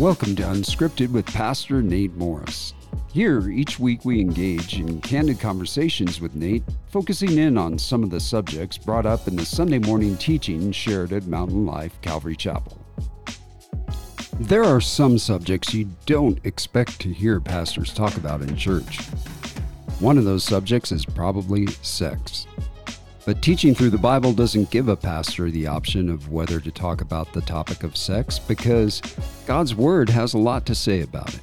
Welcome to Unscripted with Pastor Nate Morris. Here, each week we engage in candid conversations with Nate, focusing in on some of the subjects brought up in the Sunday morning teaching shared at Mountain Life Calvary Chapel. There are some subjects you don't expect to hear pastors talk about in church. One of those subjects is probably sex. But teaching through the Bible doesn't give a pastor the option of whether to talk about the topic of sex because God's Word has a lot to say about it.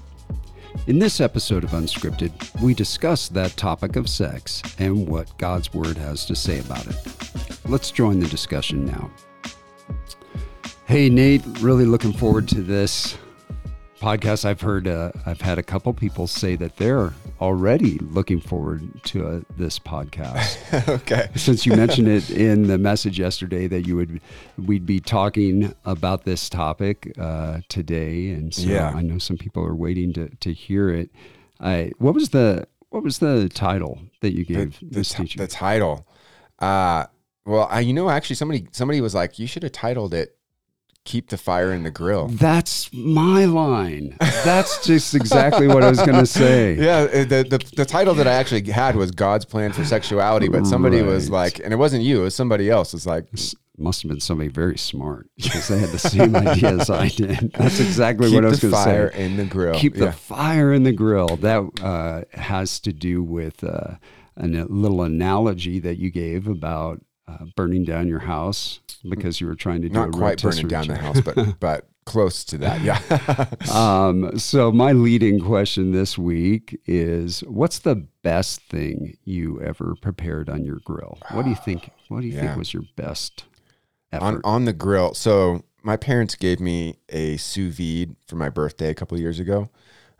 In this episode of Unscripted, we discuss that topic of sex and what God's Word has to say about it. Let's join the discussion now. Hey, Nate, really looking forward to this podcast. I've heard, uh, I've had a couple people say that they're already looking forward to uh, this podcast. okay. Since you mentioned it in the message yesterday that you would, we'd be talking about this topic uh, today, and so Yeah. I know some people are waiting to to hear it. I what was the what was the title that you gave the, this ti- teaching? the title. Uh, well, I, you know, actually, somebody somebody was like, you should have titled it "Keep the Fire in the Grill." That's my line. That's just exactly what I was going to say. Yeah, uh, the, the the title that I actually had was God's plan for sexuality, but somebody was like, and it wasn't you, it was somebody else. It's like, Must have been somebody very smart because they had the same idea as I did. That's exactly keep what I was going to say. fire in the grill. Keep the fire in the grill. That uh, has to do with uh, an, a little analogy that you gave about uh, burning down your house because you were trying to do not a quite burning down the house, but but close to that. Yeah. Um, so my leading question this week is: What's the best thing you ever prepared on your grill? What do you think? What do you Yeah. think was your best effort? on on the grill. So my parents gave me a sous vide for my birthday a couple of years ago,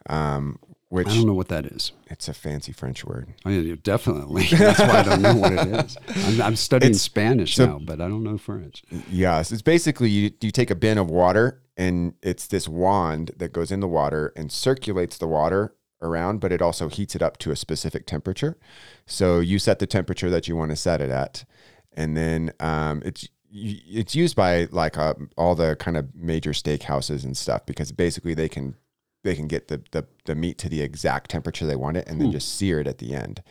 um, which I don't know what that is. it's a fancy French word. I mean, definitely. That's why I don't know what it is. I'm, I'm studying It's- Spanish so- now, but I don't know French. Yes, it's basically you, you take a bin of water and it's this wand that goes in the water and circulates the water around, but it also heats it up to a specific temperature. So you set the temperature that you want to set it at, and then um, it's it's used by like uh, all the kind of major steakhouses and stuff because basically they can they can get the, the the meat to the exact temperature they want it and then just sear it at the end.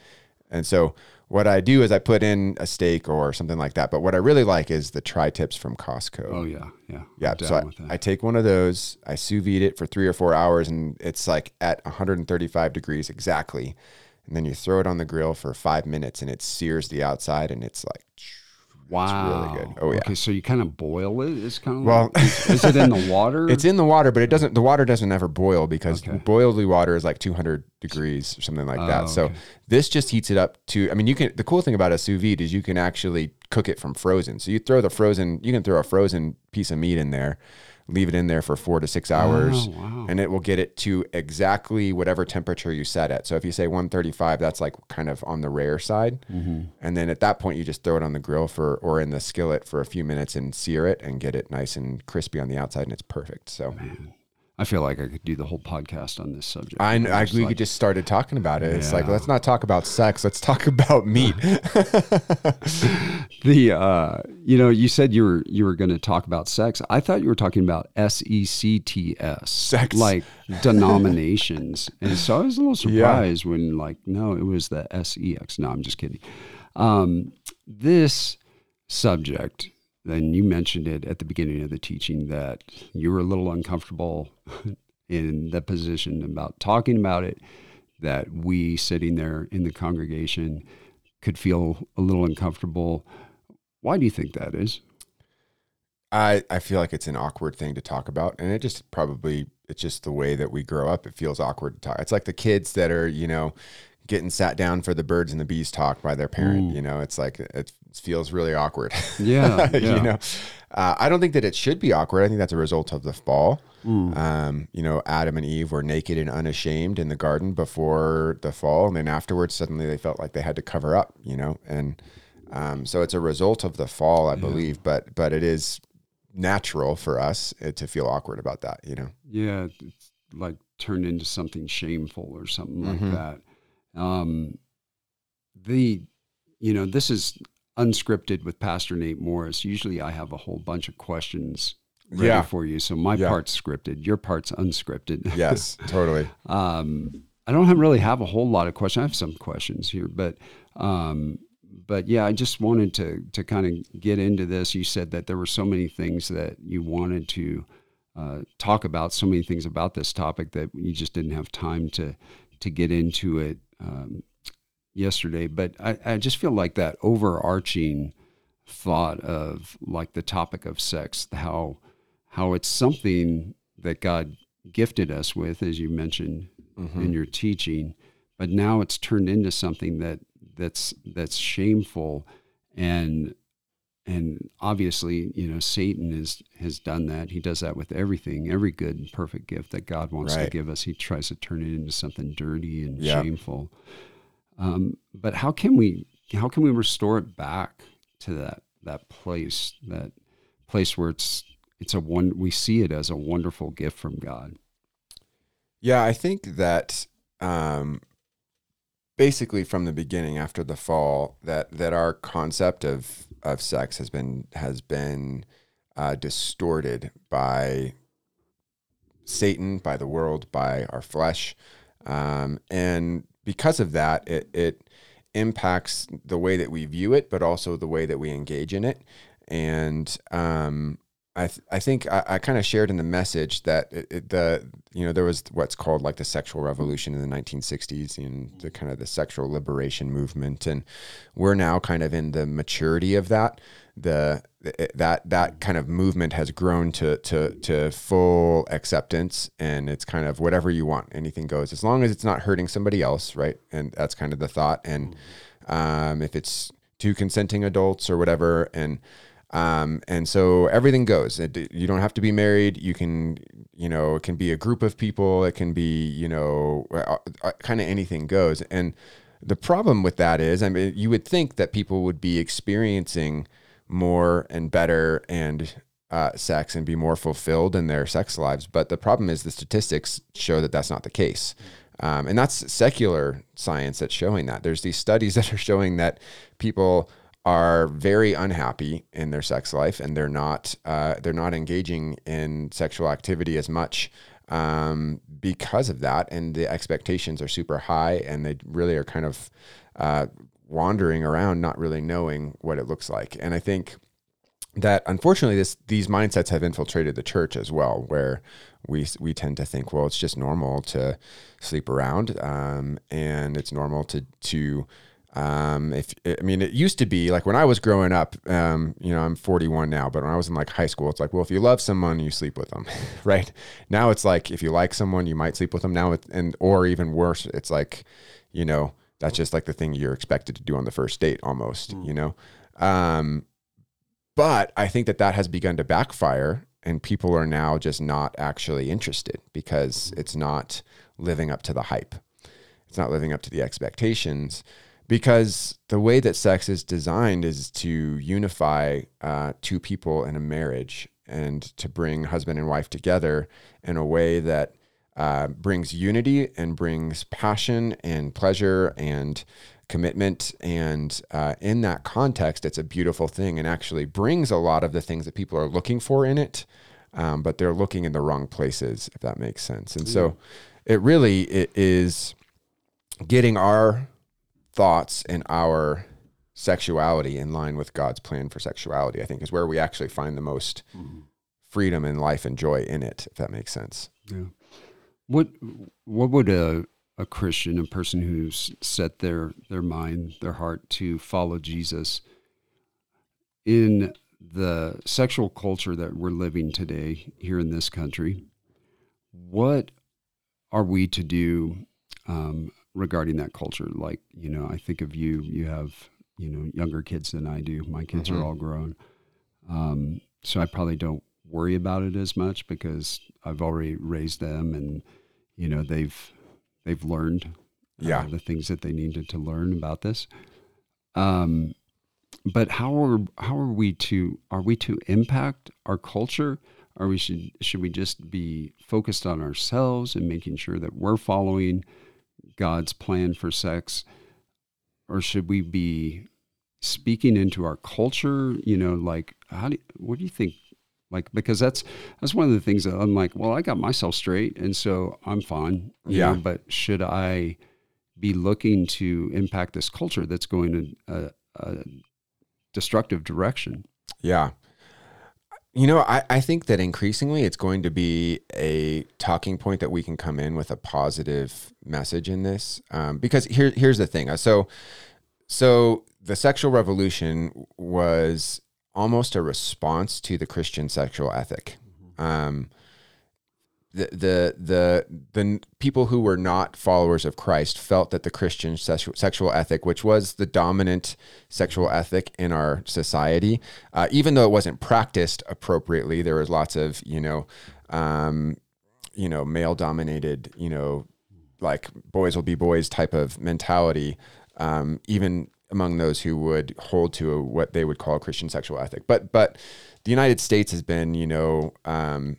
And so what I do is I put in a steak or something like that. But what I really like is the tri tips from Costco. Oh yeah, yeah. yeah. I'm So I. I take one of those, I sous vide it for three or four hours, and it's like at 135 degrees exactly. And then you throw it on the grill for five minutes, and it sears the outside, and it's like wow, really good. Oh, yeah. Okay, so you kind of boil it. It's kind of Well- like, is, is it in the water? It's in the water, but it doesn't. The water doesn't ever boil because Okay. boiling water is like 200 degrees or something like Oh, that. So okay. this just heats it up to. I mean, you can. The cool thing about a sous vide is you can actually cook it from frozen. So you throw the frozen. You can throw a frozen piece of meat in there, leave it in there for four to six hours, Oh, wow. and it will get it to exactly whatever temperature you set it. So if you say 135, that's like kind of on the rare side. Mm-hmm. And then at that point, you just throw it on the grill for or in the skillet for a few minutes and sear it and get it nice and crispy on the outside, and it's perfect. So. Man, I feel like I could do the whole podcast on this subject. I, I we like- could just started talking about it. It's like let's not talk about sex. Let's talk about meat. the uh, you know you said you were you were going to talk about sex. I thought you were talking about S E C T S, Sex. like denominations, and so I was a little Yeah. surprised when like no, it was the S E X. No, I'm just kidding. Um, this subject, then you mentioned it at the beginning of the teaching that you were a little uncomfortable in the position about talking about it. That we sitting there in the congregation could feel a little uncomfortable. Why do you think that is? I I feel like it's an awkward thing to talk about, and it just probably it's just the way that we grow up. It feels awkward to talk. It's like the kids that are you know getting sat down for the birds and the bees talk by their parent. Mm. You know, it's like it feels really awkward. Yeah, yeah. you know, uh, I don't think that it should be awkward. I think that's a result of the fall. Mm. Um, you know, Adam and Eve were naked and unashamed in the garden before the fall, and then afterwards, suddenly they felt like they had to cover up. You know, and um, so it's a result of the fall, I believe. But but it is natural for us uh, to feel awkward about that. You know. Yeah, it's like turned into something shameful or something like Mhm. that. Um, the, you know, this is unscripted with Pastor Nate Morris. Usually I have a whole bunch of questions ready Yeah. for you. So my Yeah. part's scripted, your part's unscripted. Yes, totally. um, I don't have, really have a whole lot of questions. I have some questions here, but um, but yeah, I just wanted to to kind of get into this. You said that there were so many things that you wanted to uh, talk about, so many things about this topic that you just didn't have time to to get into it um, yesterday. But I, I just feel like that overarching thought of like the topic of sex, how how it's something that God gifted us with, as you mentioned Mm-hmm. in your teaching, but now it's turned into something that that's that's shameful and and obviously you know Satan is has done that. He does that with everything, every good and perfect gift that God wants to give us. He tries to turn it into something dirty and Yeah. shameful. Um, but how can we how can we restore it back to that that place that place where it's it's a one we see it as a wonderful gift from God. Yeah, I think that um, basically from the beginning, after the fall, that that our concept of of sex has been has been uh, distorted by Satan, by the world, by our flesh, um, and because of that, it it impacts the way that we view it, but also the way that we engage in it. And um, I th- I think I, I kind of shared in the message that it, it, the you know there was what's called like the sexual revolution in the 1960s and the kind of the sexual liberation movement, and we're now kind of in the maturity of that. The that that kind of movement has grown to to to full acceptance, and it's kind of whatever you want, anything goes, as long as it's not hurting somebody else, right? And that's kind of the thought. And um, if it's two consenting adults or whatever, and um, and so everything goes. It, you don't have to be married. You can, you know, it can be a group of people. It can be, you know, kind of anything goes. And the problem with that is, I mean, you would think that people would be experiencing more and better and uh, sex and be more fulfilled in their sex lives. But the problem is the statistics show that that's not the case. Um, and that's secular science that's showing that. There's these studies that are showing that people are very unhappy in their sex life and they're not uh, they're not engaging in sexual activity as much um, because of that and the expectations are super high and they really are kind of uh, wandering around not really knowing what it looks like. And i think that unfortunately this these mindsets have infiltrated the church as well where we we tend to think well it's just normal to sleep around um, and it's normal to to um, if I mean, it used to be like when I was growing up. Um, you know, I'm 41 now, but when I was in like high school, it's like, well, if you love someone, you sleep with them, right? Now it's like if you like someone, you might sleep with them. Now, it, and or even worse, it's like, you know, that's just like the thing you're expected to do on the first date, almost. You know, um, but I think that that has begun to backfire, and people are now just not actually interested because it's not living up to the hype. It's not living up to the expectations because the way that sex is designed is to unify uh, two people in a marriage and to bring husband and wife together in a way that uh, brings unity and brings passion and pleasure and commitment. And uh, in that context, it's a beautiful thing and actually brings a lot of the things that people are looking for in it. Um, but they're looking in the wrong places, if that makes sense. And so it really it is getting our thoughts and our sexuality in line with God's plan for sexuality, I think, is where we actually find the most freedom and life and joy in it, if that makes sense. Yeah. What what would a a Christian, a person who's set their their mind, their heart to follow Jesus in the sexual culture that we're living today here in this country, what are we to do um, regarding that culture? Like, you know, I think of you, you have, you know, younger kids than I do. My kids Mhm. are all grown. Um, so I probably don't worry about it as much because I've already raised them and, you know, they've, they've learned uh, Yeah. the things that they needed to learn about this. Um, but how are how are we to are we to impact our culture? Or we should should we just be focused on ourselves and making sure that we're following God's plan for sex, or should we be speaking into our culture? You know, like how do what do you think Like because that's that's one of the things that I'm like, well, I got myself straight, and so I'm fine. you Yeah. know, but should I be looking to impact this culture that's going in a, a destructive direction? Yeah. You know, I, I think that increasingly it's going to be a talking point that we can come in with a positive message in this. Um, because here, here's the thing. Uh, So, so the sexual revolution was almost a response to the Christian sexual ethic. Um, the, the the people who were not followers of Christ felt that the Christian sexual, ethic, which was the dominant sexual ethic in our society, uh, even though it wasn't practiced appropriately, there was lots of you know, um, you know, male dominated, you know, like boys will be boys type of mentality, um, even among those who would hold to a, what they would call Christian sexual ethic. But but the United States has been, you know. Um,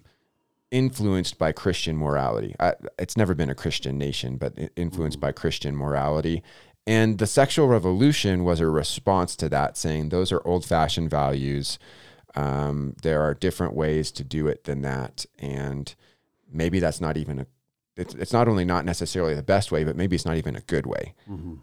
influenced by Christian morality. I, it's never been a Christian nation, but influenced by Christian morality. And the sexual revolution was a response to that, saying those are old fashioned values. Um, there are different ways to do it than that. And maybe that's not even a, it's, it's not only not necessarily the best way, but maybe it's not even a good way.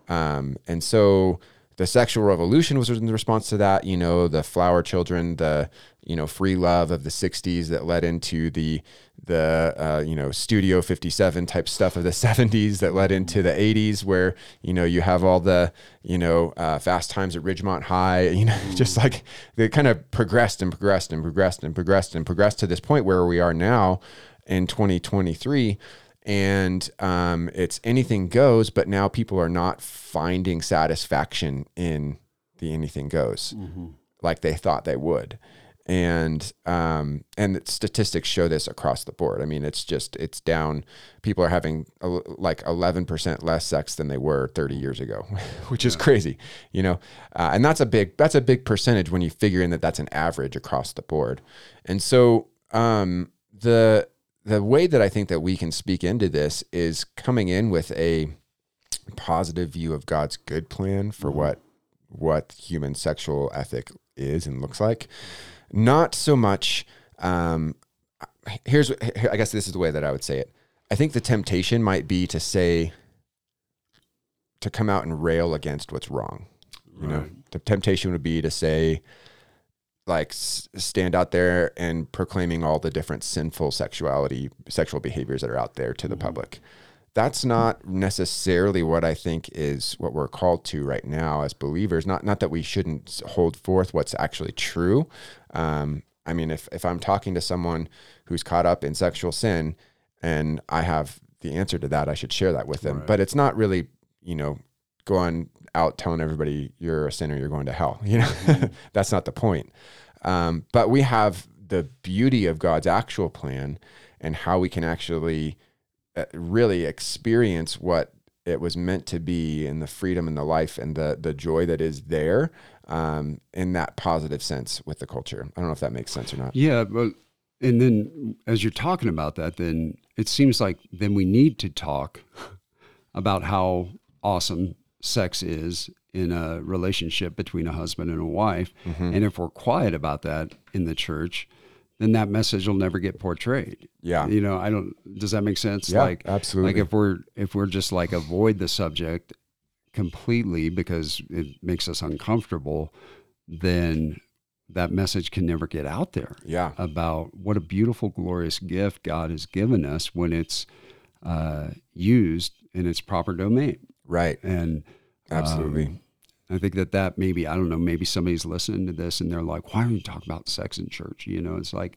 Um, and so the sexual revolution was in response to that, you know, the flower children, the, you know, free love of the 60s that led into the, the, uh, you know, Studio 57 type stuff of the 70s that led into the 80s where, you know, you have all the, you know, uh, fast times at Ridgemont High, you know, just like they kind of progressed and progressed and progressed and progressed and progressed to this point where we are now in 2023 and um, it's anything goes but now people are not finding satisfaction in the anything goes like they thought they would. And um, and statistics show this across the board. I mean it's just it's down. People are having a, like 11% less sex than they were 30 years ago which is crazy you know? Uh, and that's a big that's a big percentage when you figure in that that's an average across the board. And so um, the the way that I think that we can speak into this is coming in with a positive view of God's good plan for what what human sexual ethic is and looks like. Not so much. Um, here's I guess this is the way that I would say it. I think the temptation might be to say to come out and rail against what's wrong. You know, the temptation would be to say, like, s- stand out there and proclaiming all the different sinful sexuality, sexual behaviors that are out there to the public. That's not necessarily what I think is what we're called to right now as believers. Not not that we shouldn't hold forth what's actually true. Um, I mean, if if I'm talking to someone who's caught up in sexual sin, and I have the answer to that, I should share that with them. But it's not really, you know, going out telling everybody you're a sinner, you're going to hell. You know, that's not the point. Um, but we have the beauty of God's actual plan and how we can actually uh, really experience what it was meant to be and the freedom and the life and the the joy that is there um, in that positive sense with the culture. I don't know if that makes sense or not. Yeah, but and then as you're talking about that, then it seems like then we need to talk about how awesome sex is in a relationship between a husband and a wife. Mm-hmm. And if we're quiet about that in the church, then that message will never get portrayed. Yeah. You know, I don't does that make sense? Yeah, like absolutely. Like if we're if we're just like avoid the subject completely because it makes us uncomfortable, then that message can never get out there Yeah. about what a beautiful, glorious gift God has given us when it's uh, used in its proper domain. Right. And Absolutely. um, I think that that maybe I don't know. Maybe somebody's listening to this and they're like, "Why don't you talk about sex in church?" You know, it's like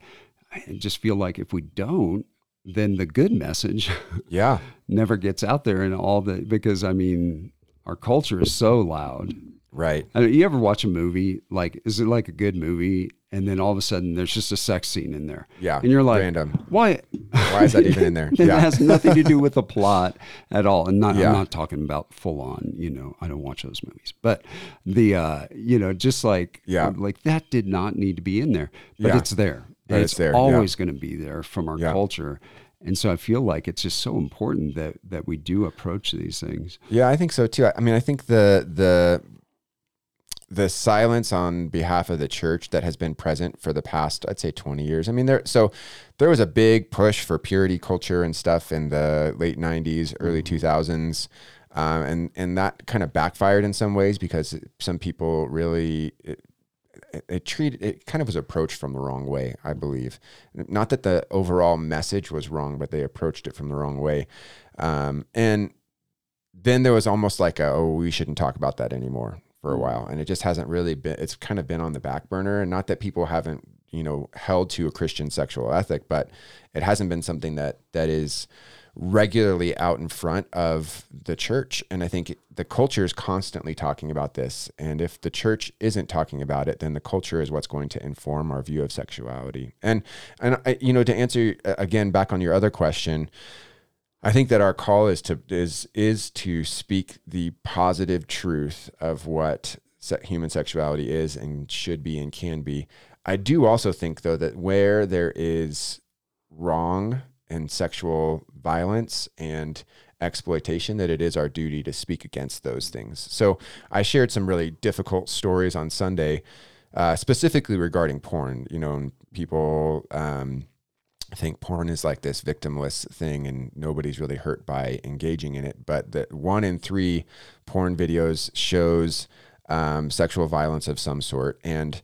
I just feel like if we don't, then the good message yeah. never gets out there, and all the because I mean, our culture is so loud. Right. I mean, you ever watch a movie like is it like a good movie, and then all of a sudden there's just a sex scene in there, Yeah. and you're like, random. why? Why is that even in there? It Yeah. has nothing to do with the plot at all. And not, Yeah. I'm not talking about full on, you know, I don't watch those movies, but the, uh, you know, just like, Yeah. like that did not need to be in there, but Yeah. it's there. But And it's there, always going to be there from our culture. And so I feel like it's just so important that, that we do approach these things. Yeah, I think so too. I I mean, I think the the the silence on behalf of the church that has been present for the past, I'd say, 20 years. I mean, there, so there was a big push for purity culture and stuff in the late 90s, early 2000s. Um, and, and that kind of backfired in some ways because some people really, it, it, it treated, it kind of was approached from the wrong way, I believe. Not that the overall message was wrong, but they approached it from the wrong way. Um, and then there was almost like a, oh, we shouldn't talk about that anymore for a mm. while. And it just hasn't really been, it's kind of been on the back burner. And not that people haven't, you know, held to a Christian sexual ethic, but it hasn't been something that, that is regularly out in front of the church. And I think the culture is constantly talking about this. And if the church isn't talking about it, then the culture is what's going to inform our view of sexuality. And, and I, you know, to answer again, back on your other question, I think that our call is to is is to speak the positive truth of what human sexuality is and should be and can be. I do also think though that where there is wrong and sexual violence and exploitation that it is our duty to speak against those things. So I shared some really difficult stories on Sunday, uh, specifically regarding porn. You know, people um, I think porn is like this victimless thing and nobody's really hurt by engaging in it. But that one in three porn videos shows um, sexual violence of some sort. And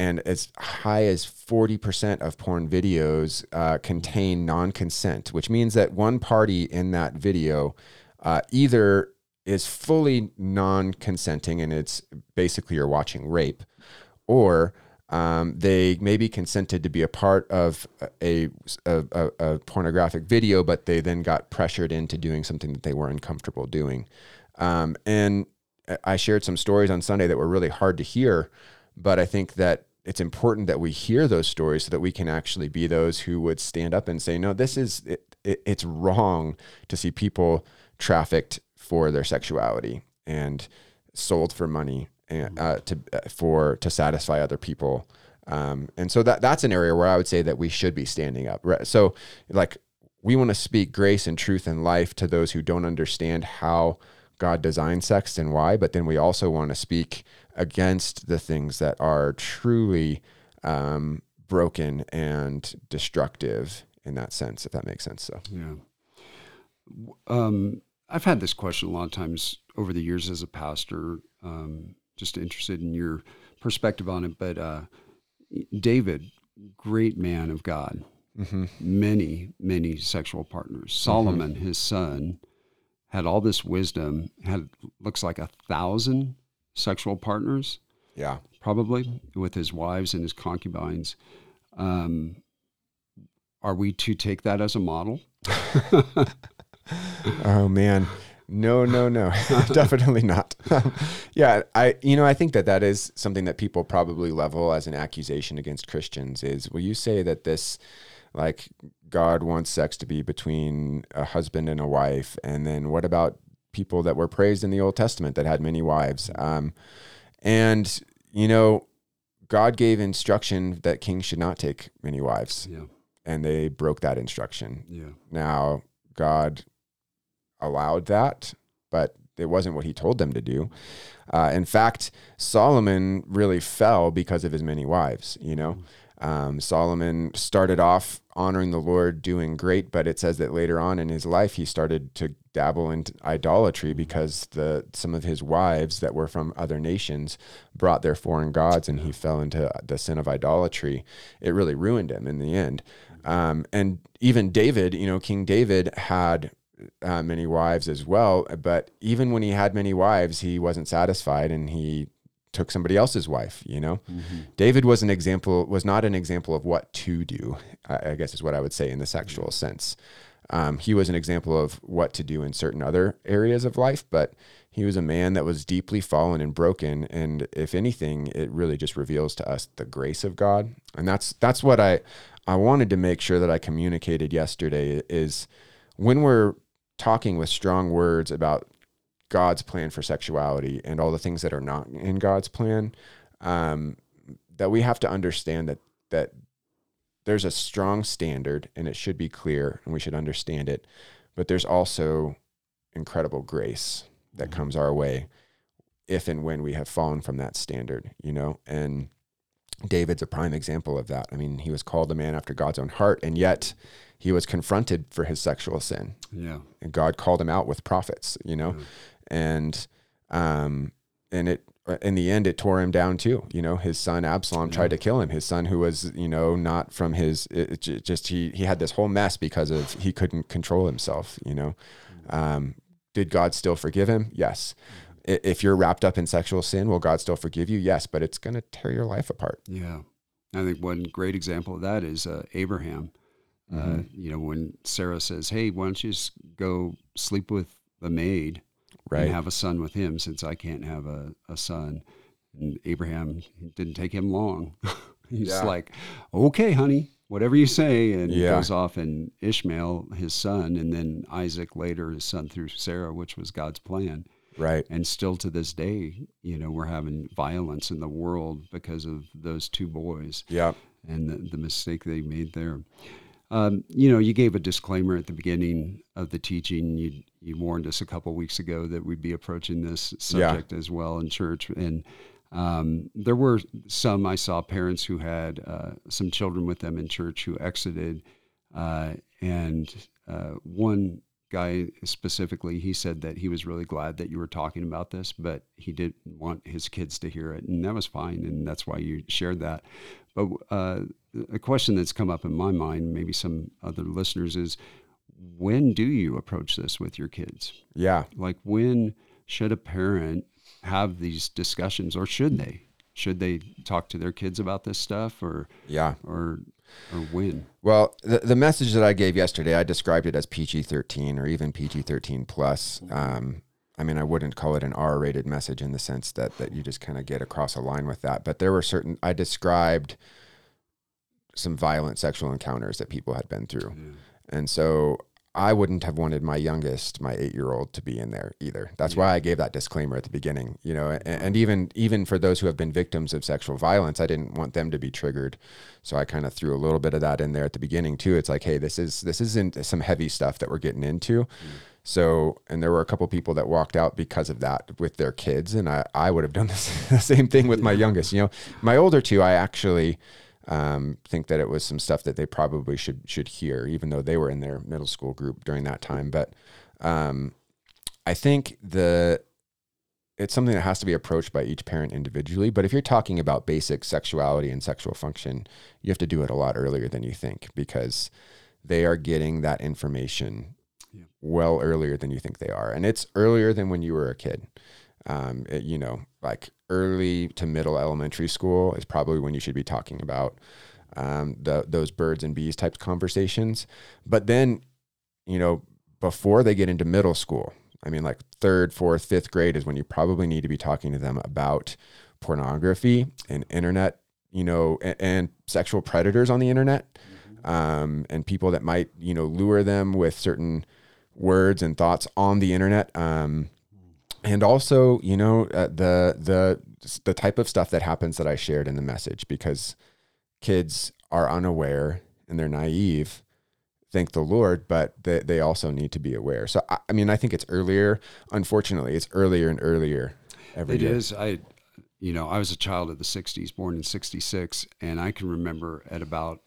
and as high as 40% of porn videos uh, contain non consent, which means that one party in that video uh, either is fully non consenting and it's basically you're watching rape, or um, they maybe consented to be a part of a, a, a, a, pornographic video, but they then got pressured into doing something that they were uncomfortable doing. Um, and I shared some stories on Sunday that were really hard to hear, but I think that it's important that we hear those stories so that we can actually be those who would stand up and say, no, this is, it, it, it's wrong to see people trafficked for their sexuality and sold for money and, uh, to uh, for to satisfy other people. Um, and so that that's an area where I would say that we should be standing up. So like we want to speak grace and truth and life to those who don't understand how God designed sex and why, but then we also want to speak against the things that are truly um, broken and destructive in that sense, if that makes sense. So yeah. Um, I've had this question a lot of times over the years as a pastor. Um, just interested in your perspective on it. But uh, David, great man of God, mm-hmm. many, many sexual partners. Mm-hmm. Solomon, mm-hmm. his son, had all this wisdom, had looks like a thousand sexual partners. Yeah. Probably with his wives and his concubines. Um, are we to take that as a model? oh man no, no, no, definitely not. yeah, I, you know, I think that that is something that people probably level as an accusation against Christians. Is will you say that this, like, God wants sex to be between a husband and a wife, and then what about people that were praised in the Old Testament that had many wives? Um, and you know, God gave instruction that kings should not take many wives. Yeah. And they broke that instruction. Yeah. Now, God allowed that, but it wasn't what he told them to do. Uh, in fact, Solomon really fell because of his many wives. You know, um, Solomon started off honoring the Lord, doing great, but it says that later on in his life he started to dabble into idolatry because the some of his wives that were from other nations brought their foreign gods, and he fell into the sin of idolatry. It really ruined him in the end. Um, and even David, you know, King David had uh, many wives as well. But even when he had many wives, he wasn't satisfied and he took somebody else's wife, you know? Mm-hmm. David was an example, was not an example of what to do, I, I guess is what I would say in the sexual mm-hmm. sense. Um, he was an example of what to do in certain other areas of life, but he was a man that was deeply fallen and broken. And if anything, it really just reveals to us the grace of God. And that's, that's what I, I wanted to make sure that I communicated yesterday is when we're talking with strong words about God's plan for sexuality and all the things that are not in God's plan, um, that we have to understand that that there's a strong standard and it should be clear and we should understand it, but there's also incredible grace that mm-hmm. comes our way. if and when we have fallen from that standard, you know, and David's a prime example of that. I mean, he was called a man after God's own heart, and yet he was confronted for his sexual sin. Yeah. And God called him out with prophets, you know, Yeah. and um, and it in the end it tore him down too. You know, his son Absalom tried to kill him. His son, who was you know not from his, it, it just he he had this whole mess because of he couldn't control himself. You know, um, did God still forgive him? Yes. If you're wrapped up in sexual sin, will God still forgive you? Yes, but it's going to tear your life apart. Yeah. I think one great example of that is uh, Abraham. Uh, Mm-hmm. you know, when Sarah says, Hey, why don't you just go sleep with the maid Right. and have a son with him since I can't have a, a son? And Abraham, didn't take him long. He's Yeah. like, Okay, honey, whatever you say. And Yeah. goes off and Ishmael, his son, and then Isaac later, his son through Sarah, which was God's plan. Right. And still to this day, you know, we're having violence in the world because of those two boys Yeah. and the, the mistake they made there. Um, you know, you gave a disclaimer at the beginning of the teaching. You you warned us a couple weeks ago that we'd be approaching this subject as well in church, and um, there were some I saw parents who had uh, some children with them in church who exited, uh, and uh, one guy specifically, he said that he was really glad that you were talking about this, but he didn't want his kids to hear it, and that was fine, and that's why you shared that. But uh, a question that's come up in my mind, maybe some other listeners, is when do you approach this with your kids? Yeah. Like, when should a parent have these discussions, or should they? Should they talk to their kids about this stuff, or Yeah. or or when? Well, the, the message that I gave yesterday, I described it as PG 13 or even PG 13 plus. Um, I mean, I wouldn't call it an R rated message in the sense that, that you just kind of get across a line with that. But there were certain, I described some violent sexual encounters that people had been through. And so I wouldn't have wanted my youngest, my eight year old, to be in there either. That's why I gave that disclaimer at the beginning. You know, and, and even even for those who have been victims of sexual violence, I didn't want them to be triggered. So I kind of threw a little bit of that in there at the beginning too. It's like, hey, this is this isn't some heavy stuff that we're getting into. Mm. So, and there were a couple people that walked out because of that with their kids, and I, I would have done this, the same thing with my youngest. You know, my older two, I actually um, think that it was some stuff that they probably should should hear, even though they were in their middle school group during that time. But um, I think the it's something that has to be approached by each parent individually. But if you're talking about basic sexuality and sexual function, you have to do it a lot earlier than you think because they are getting that information Yeah. well earlier than you think they are, and it's earlier than when you were a kid. Um, it- you know, like early to middle elementary school is probably when you should be talking about um, the, those birds and bees types conversations. But then, you know, before they get into middle school, I mean, like third, fourth, fifth grade is when you probably need to be talking to them about pornography and internet, you know, and, and sexual predators on the internet, um, and people that might, you know, lure them with certain words and thoughts on the internet. Um, and also, you know, uh, the the the type of stuff that happens that I shared in the message because kids are unaware and they're naive. Thank the Lord, but they, they also need to be aware. So, I, I mean, I think it's earlier. Unfortunately, it's earlier and earlier every It day. is. I, you know, I was a child of the '60s, born in '66, and I can remember at about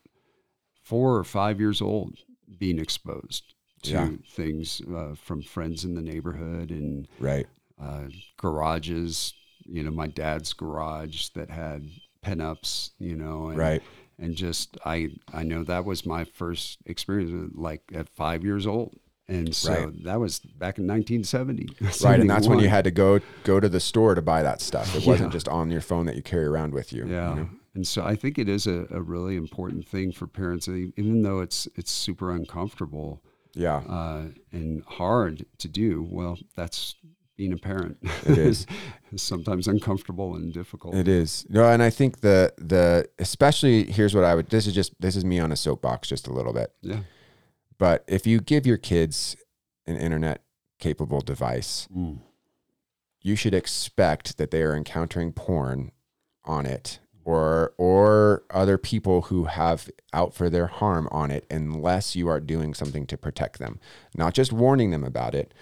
four or five years old being exposed to Yeah. things uh, from friends in the neighborhood and Right. Uh, garages. You know, my dad's garage that had pinups. You know, and, Right. and just I I know that was my first experience, like at five years old. And so Right. that was back in 1970. Right. And that's when you had to go go to the store to buy that stuff. It wasn't just on your phone that you carry around with you. you Yeah. know? And so I think it is a, a really important thing for parents, even though it's it's super uncomfortable Yeah. uh, and hard to do. Well, that's being a parent. It is. Sometimes uncomfortable and difficult. It is. No, and I think the the especially here's what I would this is just this is me on a soapbox just a little bit. yeah. But if you give your kids an internet capable device, Mm. you should expect that they are encountering porn on it or or other people who have out for their harm on it unless you are doing something to protect them. Not just warning them about it,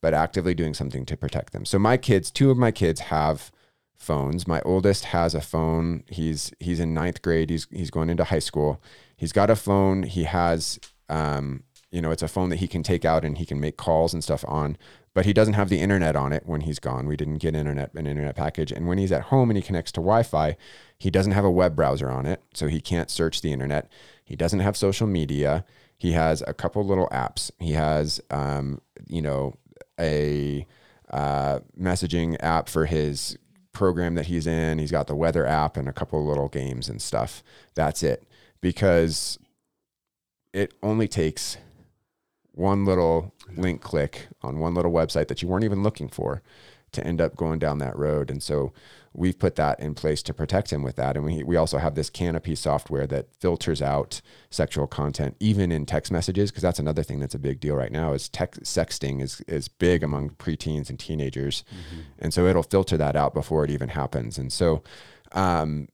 but actively doing something to protect them. So my kids, two of my kids have phones. My oldest has a phone. He's he's in ninth grade. He's he's going into high school. He's got a phone. He has um, you know, it's a phone that he can take out and he can make calls and stuff on but he doesn't have the internet on it when he's gone. We didn't get internet an internet package. And when he's at home and he connects to Wi-Fi, he doesn't have a web browser on it, so he can't search the internet. He doesn't have social media. He has a couple little apps. He has, um, you know, a uh, messaging app for his program that he's in. He's got the weather app and a couple little games and stuff. That's it. Because it only takes one little link click on one little website that you weren't even looking for to end up going down that road. And so we've put that in place to protect him with that. And we, we also have this canopy software that filters out sexual content, even in text messages, because that's another thing that's a big deal right now is text sexting is, is big among preteens and teenagers. Mm-hmm. And so it'll filter that out before it even happens. And so, um,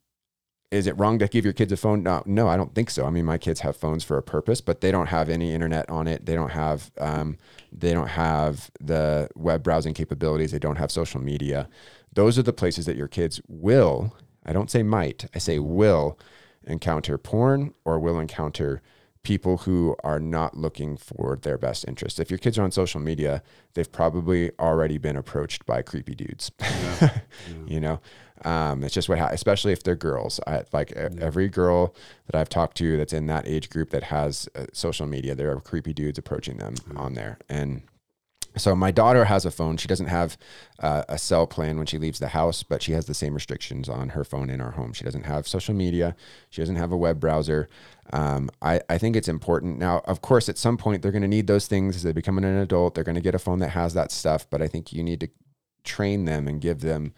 is it wrong to give your kids a phone? No, no, I don't think so. I mean, my kids have phones for a purpose, but they don't have any internet on it. They don't have, um, they don't have the web browsing capabilities. They don't have social media. Those are the places that your kids will. I don't say might. I say will encounter porn or will encounter people who are not looking for their best interest. If your kids are on social media, they've probably already been approached by creepy dudes. Yeah. Yeah. you know, um, it's just what, ha- especially if they're girls. I, like yeah. every girl that I've talked to that's in that age group that has uh, social media, there are creepy dudes approaching them on there, and so my daughter has a phone. She doesn't have uh, a cell plan when she leaves the house, but she has the same restrictions on her phone in our home. She doesn't have social media. She doesn't have a web browser. Um, I, I think it's important. Now, of course, at some point they're going to need those things as they become an adult. They're going to get a phone that has that stuff, but I think you need to train them and give them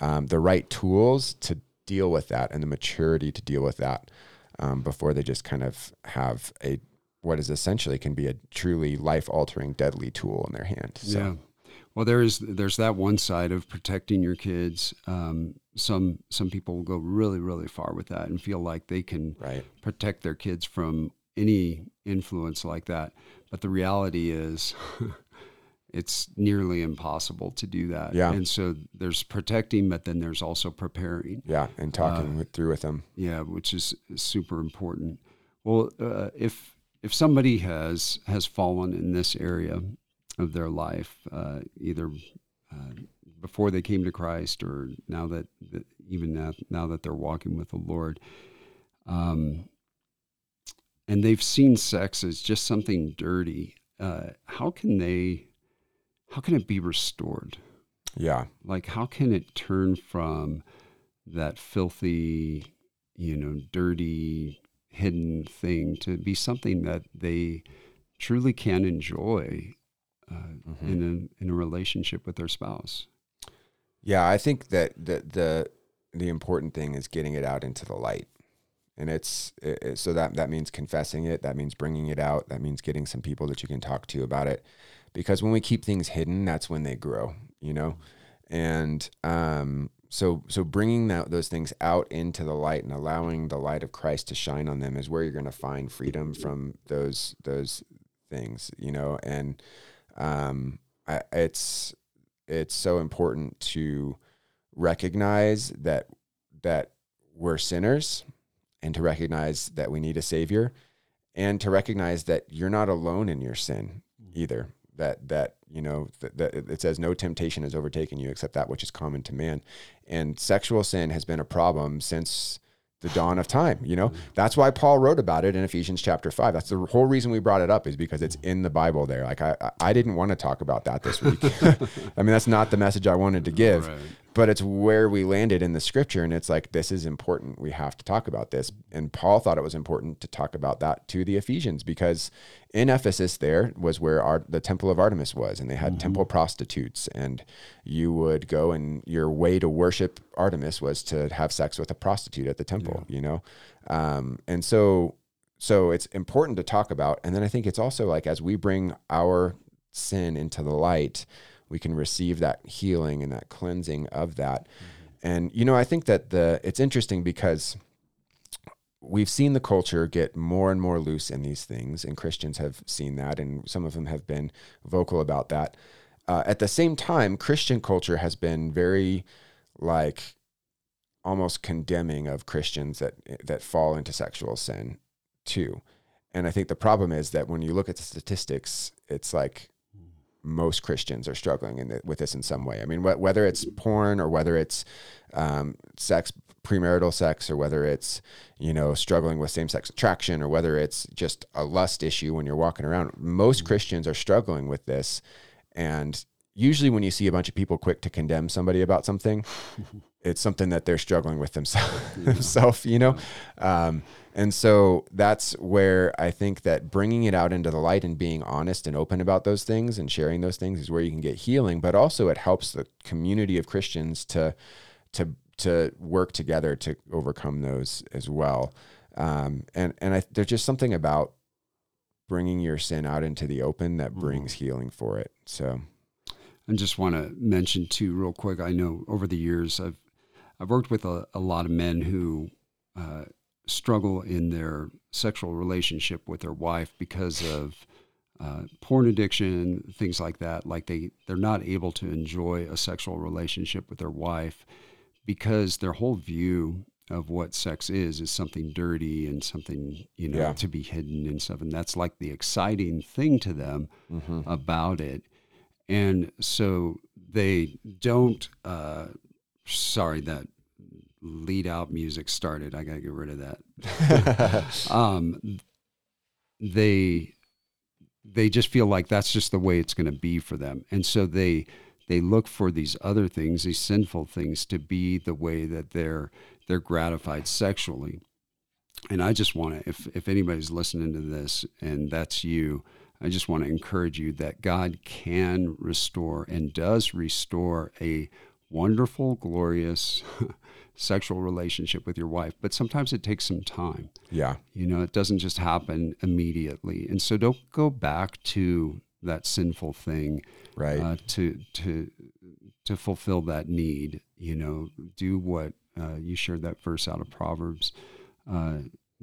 um, the right tools to deal with that and the maturity to deal with that um, before they just kind of have a what is essentially can be a truly life altering deadly tool in their hand. So. Yeah. Well, there is there's that one side of protecting your kids. Um, some some people will go really really far with that and feel like they can right. protect their kids from any influence like that. But the reality is, it's nearly impossible to do that. Yeah. And so there's protecting, but then there's also preparing. Yeah, and talking uh, through with them. Yeah, which is super important. Well, uh, if if somebody has has fallen in this area of their life, uh, either uh, before they came to Christ or now that, that even now, now, that they're walking with the Lord, um, and they've seen sex as just something dirty, uh, how can they? How can it be restored? Yeah, like how can it turn from that filthy, you know, dirty hidden thing to be something that they truly can enjoy uh, mm-hmm. in a in a relationship with their spouse. Yeah, I think that the the the important thing is getting it out into the light, and it's it, so that that means confessing it. That means bringing it out. That means getting some people that you can talk to about it, because when we keep things hidden, that's when they grow. You know, and um, so so bringing that, those things out into the light and allowing the light of Christ to shine on them is where you're going to find freedom from those those things, you know. And um, I, it's it's so important to recognize that that we're sinners and to recognize that we need a savior and to recognize that you're not alone in your sin either that that you know that, that it says no temptation has overtaken you except that which is common to man. And sexual sin has been a problem since the dawn of time you know? Mm-hmm. That's why paul wrote about it in ephesians chapter 5 that's the whole reason we brought it up is because it's mm-hmm. in the bible there. Like i i didn't want to talk about that this week. I mean that's not the message i wanted to give. Right but it's where we landed in the scripture and it's like this is important we have to talk about this and paul thought it was important to talk about that to the ephesians because in ephesus there was where our, the temple of artemis was and they had mm-hmm. temple prostitutes and you would go and your way to worship artemis was to have sex with a prostitute at the temple yeah. you know um, and so so it's important to talk about and then i think it's also like as we bring our sin into the light we can receive that healing and that cleansing of that. Mm-hmm. And you know, I think that the it's interesting because we've seen the culture get more and more loose in these things, and Christians have seen that, and some of them have been vocal about that. uh, at the same time, Christian culture has been very like almost condemning of Christians that that fall into sexual sin too. And I think the problem is that when you look at the statistics, it's like most Christians are struggling the, with this in some way. I mean, wh- whether it's porn or whether it's um, sex, premarital sex, or whether it's you know struggling with same-sex attraction, or whether it's just a lust issue when you're walking around, most mm-hmm. Christians are struggling with this. And usually, when you see a bunch of people quick to condemn somebody about something, it's something that they're struggling with themselves, yeah. themselves, you know. Um, and so that's where I think that bringing it out into the light and being honest and open about those things and sharing those things is where you can get healing. But also, it helps the community of Christians to to to work together to overcome those as well. Um, and and I, there's just something about bringing your sin out into the open that mm-hmm. brings mm-hmm. healing for it. So. I just want to mention too, real quick. I know over the years I've I've worked with a, a lot of men who uh, struggle in their sexual relationship with their wife because of uh, porn addiction, things like that. Like they, they're not able to enjoy a sexual relationship with their wife because their whole view of what sex is is something dirty and something you know yeah. to be hidden and stuff and that's like the exciting thing to them mm-hmm. about it and so they don't uh, sorry that lead out music started. I got to get rid of that. um, they they just feel like that's just the way it's going to be for them, and so they they look for these other things, these sinful things, to be the way that they're they're gratified sexually. And I just want to, if if anybody's listening to this and that's you, I just want to encourage you that God can restore and does restore a wonderful, glorious, sexual relationship with your wife, but sometimes it takes some time. Yeah. You know, it doesn't just happen immediately. And so don't go back to that sinful thing right uh, to to to fulfill that need you know do what uh, you shared that verse out of proverbs uh,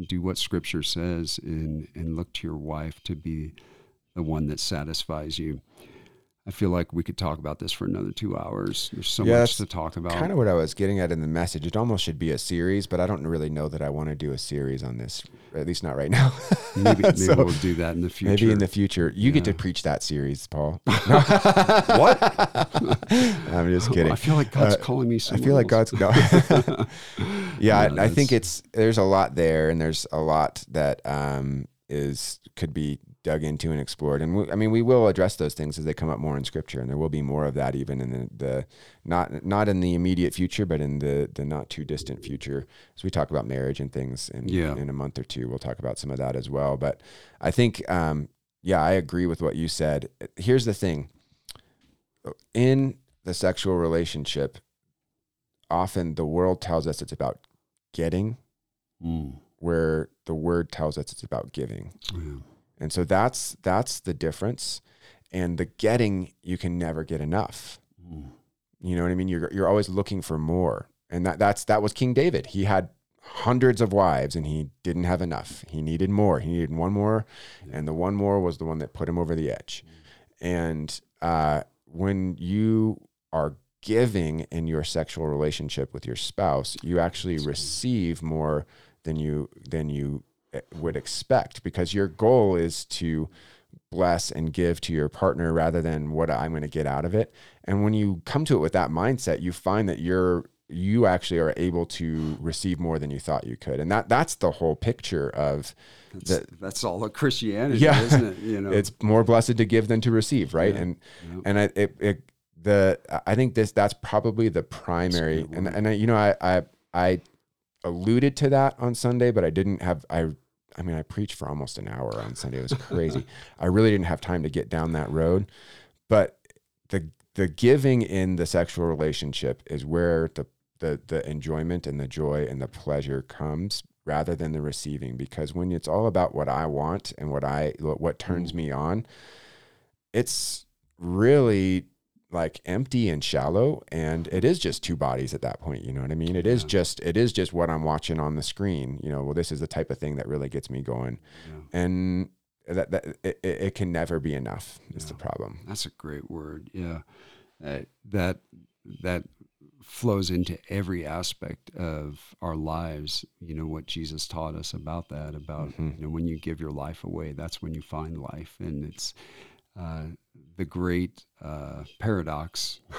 do what scripture says and and look to your wife to be the one that satisfies you I feel like we could talk about this for another two hours. There's so yeah, much to talk about. Kind of what I was getting at in the message. It almost should be a series, but I don't really know that I want to do a series on this. At least not right now. maybe, maybe so, we'll do that in the future. Maybe in the future. You yeah. get to preach that series, Paul. what? I'm just kidding. I feel like God's uh, calling me. I feel like God's no. yeah, I, I think it's there's a lot there, and there's a lot that um, is could be dug into and explored. And we, I mean, we will address those things as they come up more in Scripture, and there will be more of that even in the, the not not in the immediate future, but in the the not too distant future. As we talk about marriage and things, in yeah. in a month or two, we'll talk about some of that as well. But I think, um, yeah, I agree with what you said. Here's the thing: in the sexual relationship, often the world tells us it's about getting. Mm. Where the word tells us it's about giving. Yeah. And so that's that's the difference. And the getting, you can never get enough. Mm. You know what I mean? You're you're always looking for more. And that that's that was King David. He had hundreds of wives and he didn't have enough. He needed more. He needed one more, yeah. and the one more was the one that put him over the edge. Mm. And uh, when you are giving in your sexual relationship with your spouse, you actually receive more than you than you would expect because your goal is to bless and give to your partner rather than what I'm going to get out of it. And when you come to it with that mindset, you find that you're you actually are able to receive more than you thought you could. And that that's the whole picture of that's, the, that's all of Christianity, yeah, isn't it? You know, it's more blessed to give than to receive, right? Yeah, and yeah. and I, it, it the I think this that's probably the primary and and I, you know I I I alluded to that on Sunday, but I didn't have I I mean, I preached for almost an hour on Sunday. It was crazy. I really didn't have time to get down that road. But the the giving in the sexual relationship is where the the the enjoyment and the joy and the pleasure comes rather than the receiving because when it's all about what I want and what I what turns mm. me on, it's really like empty and shallow and it is just two bodies at that point you know what i mean It yeah. is just it is just what i'm watching on the screen you know well this is the type of thing that really gets me going yeah. and that, that it, it can never be enough. Is yeah. the problem? That's a great word. Yeah, uh, that that flows into every aspect of our lives. You know what Jesus taught us about that. About mm-hmm. you know when you give your life away, that's when you find life, and it's uh, the great uh, paradox.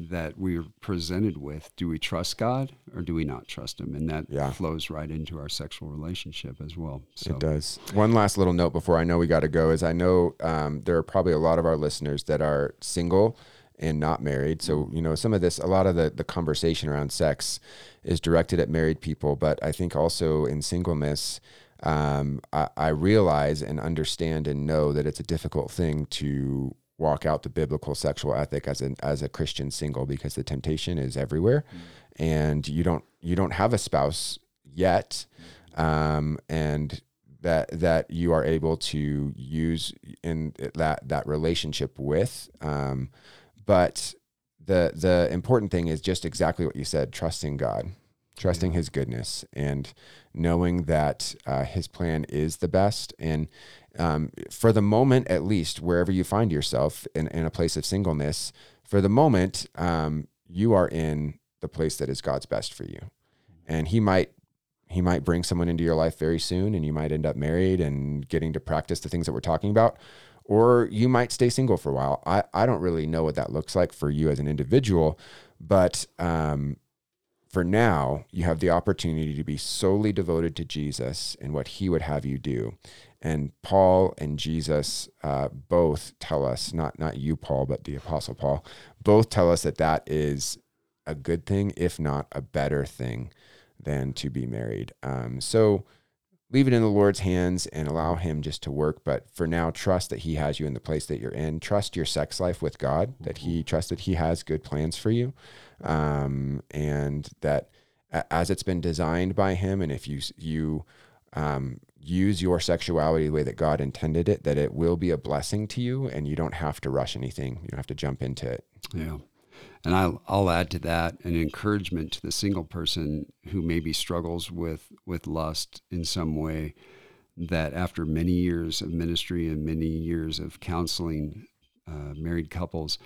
that we're presented with do we trust god or do we not trust him and that yeah. flows right into our sexual relationship as well so. it does one last little note before i know we got to go is i know um, there are probably a lot of our listeners that are single and not married so you know some of this a lot of the, the conversation around sex is directed at married people but i think also in singleness um, I, I realize and understand and know that it's a difficult thing to walk out the biblical sexual ethic as an as a Christian single because the temptation is everywhere, mm. and you don't you don't have a spouse yet, um, and that that you are able to use in that that relationship with, um, but the the important thing is just exactly what you said: trusting God, trusting yeah. His goodness, and knowing that uh, His plan is the best and um, for the moment, at least, wherever you find yourself in, in a place of singleness, for the moment, um, you are in the place that is God's best for you. And He might He might bring someone into your life very soon, and you might end up married and getting to practice the things that we're talking about. Or you might stay single for a while. I, I don't really know what that looks like for you as an individual, but um, for now, you have the opportunity to be solely devoted to Jesus and what He would have you do. And Paul and Jesus uh, both tell us, not not you, Paul, but the Apostle Paul, both tell us that that is a good thing, if not a better thing, than to be married. Um, so leave it in the Lord's hands and allow Him just to work. But for now, trust that He has you in the place that you're in. Trust your sex life with God. That He trust that He has good plans for you, um, and that as it's been designed by Him, and if you you um, use your sexuality the way that God intended it, that it will be a blessing to you and you don't have to rush anything. You don't have to jump into it. Yeah. And I'll, I'll add to that an encouragement to the single person who maybe struggles with, with lust in some way that after many years of ministry and many years of counseling uh, married couples,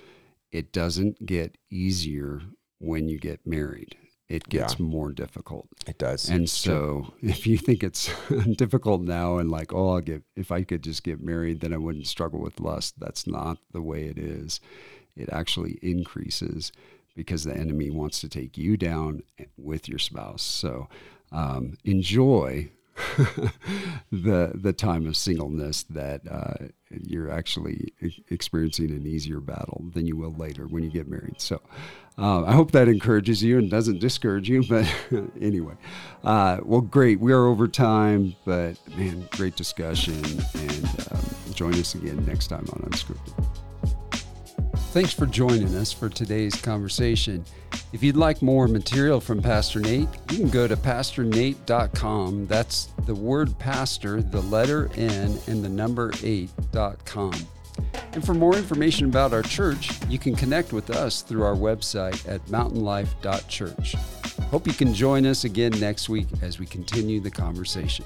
it doesn't get easier when you get married it gets yeah. more difficult. It does. And so if you think it's difficult now and like, oh, I'll get, if I could just get married, then I wouldn't struggle with lust, that's not the way it is. It actually increases because the enemy wants to take you down with your spouse. So um, enjoy the the time of singleness that uh, you're actually experiencing an easier battle than you will later when you get married. So uh, I hope that encourages you and doesn't discourage you. But anyway, uh, well, great. We are over time, but man, great discussion. And um, join us again next time on Unscripted. Thanks for joining us for today's conversation. If you'd like more material from Pastor Nate, you can go to pastorn8.com. That's the word pastor, the letter N, and the number 8.com. And for more information about our church, you can connect with us through our website at mountainlife.church. Hope you can join us again next week as we continue the conversation.